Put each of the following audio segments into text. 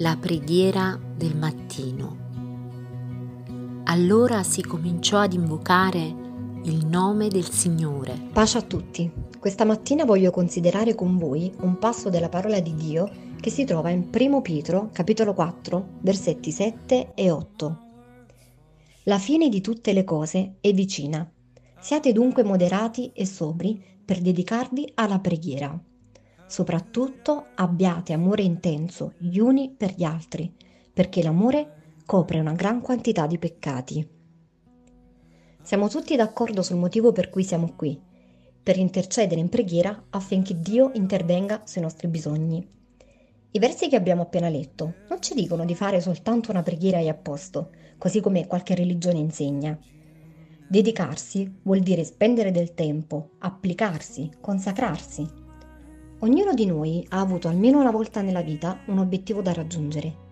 La preghiera del mattino. Allora si cominciò ad invocare il nome del Signore. Pace a tutti. Questa mattina voglio considerare con voi un passo della parola di Dio che si trova in 1 Pietro, capitolo 4, versetti 7 e 8. La fine di tutte le cose è vicina. Siate dunque moderati e sobri per dedicarvi alla preghiera. Soprattutto abbiate amore intenso gli uni per gli altri, perché l'amore copre una gran quantità di peccati. Siamo tutti d'accordo sul motivo per cui siamo qui, per intercedere in preghiera affinché Dio intervenga sui nostri bisogni. I versi che abbiamo appena letto non ci dicono di fare soltanto una preghiera e a posto, così come qualche religione insegna. Dedicarsi vuol dire spendere del tempo, applicarsi, consacrarsi. Ognuno di noi ha avuto almeno una volta nella vita un obiettivo da raggiungere.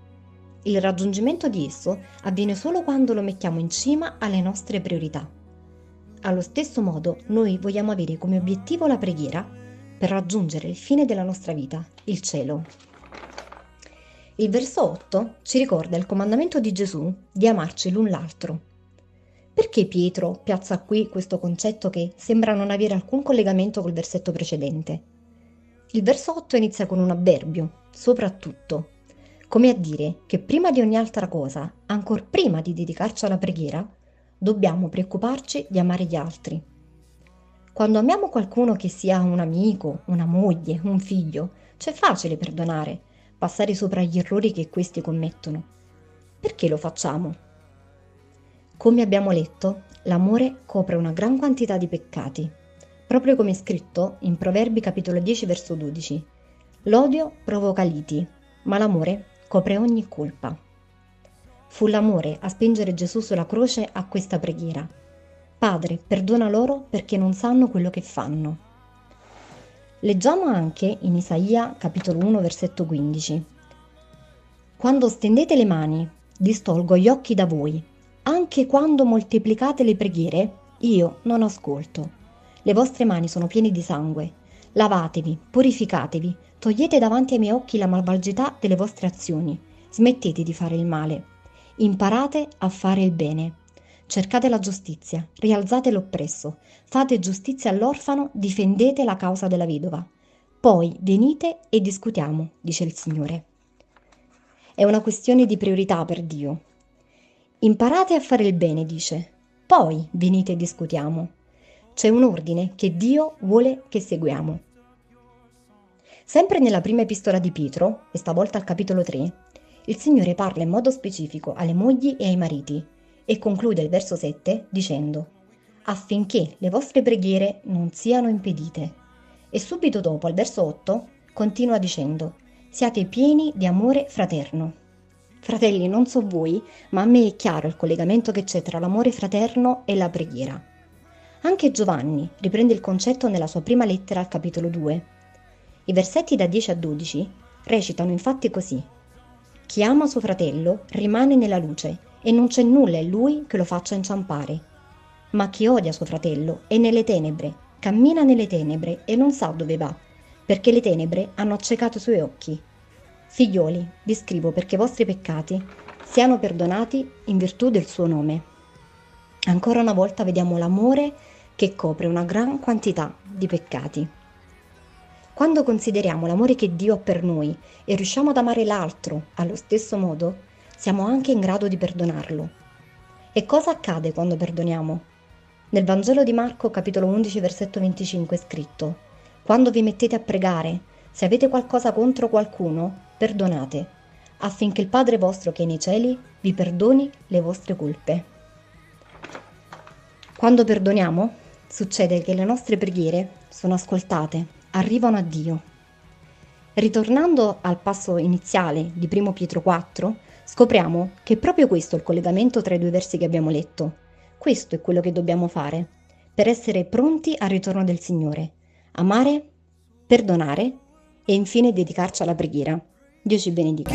Il raggiungimento di esso avviene solo quando lo mettiamo in cima alle nostre priorità. Allo stesso modo, noi vogliamo avere come obiettivo la preghiera per raggiungere il fine della nostra vita, il cielo. Il verso 8 ci ricorda il comandamento di Gesù di amarci l'un l'altro perché Pietro piazza qui questo concetto che sembra non avere alcun collegamento col versetto precedente? Il verso 8 inizia con un avverbio, soprattutto, come a dire che prima di ogni altra cosa, ancor prima di dedicarci alla preghiera, dobbiamo preoccuparci di amare gli altri. Quando amiamo qualcuno che sia un amico, una moglie, un figlio, c'è facile perdonare, passare sopra gli errori che questi commettono. Perché lo facciamo? Come abbiamo letto, l'amore copre una gran quantità di peccati, proprio come è scritto in Proverbi capitolo 10 verso 12. L'odio provoca liti, ma l'amore copre ogni colpa. Fu l'amore a spingere Gesù sulla croce a questa preghiera. Padre, perdona loro perché non sanno quello che fanno. Leggiamo anche in Isaia capitolo 1 versetto 15. Quando stendete le mani, distolgo gli occhi da voi anche quando moltiplicate le preghiere, io non ascolto. Le vostre mani sono piene di sangue. Lavatevi, purificatevi, togliete davanti ai miei occhi la malvagità delle vostre azioni. Smettete di fare il male. Imparate a fare il bene. Cercate la giustizia, rialzate l'oppresso, fate giustizia all'orfano, difendete la causa della vedova. Poi venite e discutiamo, dice il Signore. È una questione di priorità per Dio. Imparate a fare il bene, dice. Poi venite e discutiamo. C'è un ordine che Dio vuole che seguiamo. Sempre nella prima epistola di Pietro, e stavolta al capitolo 3, il Signore parla in modo specifico alle mogli e ai mariti e conclude il verso 7 dicendo affinché le vostre preghiere non siano impedite. E subito dopo, al verso 8, continua dicendo siate pieni di amore fraterno. Fratelli, non so voi, ma a me è chiaro il collegamento che c'è tra l'amore fraterno e la preghiera. Anche Giovanni riprende il concetto nella sua prima lettera al capitolo 2. I versetti da 10 a 12 recitano infatti così. Chi ama suo fratello rimane nella luce e non c'è nulla in lui che lo faccia inciampare. Ma chi odia suo fratello è nelle tenebre, cammina nelle tenebre e non sa dove va, perché le tenebre hanno accecato i suoi occhi. Figlioli, vi scrivo perché i vostri peccati siano perdonati in virtù del suo nome. Ancora una volta vediamo l'amore che copre una gran quantità di peccati. Quando consideriamo l'amore che Dio ha per noi e riusciamo ad amare l'altro allo stesso modo, siamo anche in grado di perdonarlo. E cosa accade quando perdoniamo? Nel Vangelo di Marco capitolo 11 versetto 25 è scritto, Quando vi mettete a pregare, se avete qualcosa contro qualcuno, perdonate, affinché il Padre vostro che è nei cieli vi perdoni le vostre colpe. Quando perdoniamo, Succede che le nostre preghiere sono ascoltate, arrivano a Dio. Ritornando al passo iniziale di 1 Pietro 4, scopriamo che è proprio questo è il collegamento tra i due versi che abbiamo letto. Questo è quello che dobbiamo fare per essere pronti al ritorno del Signore, amare, perdonare e infine dedicarci alla preghiera. Dio ci benedica.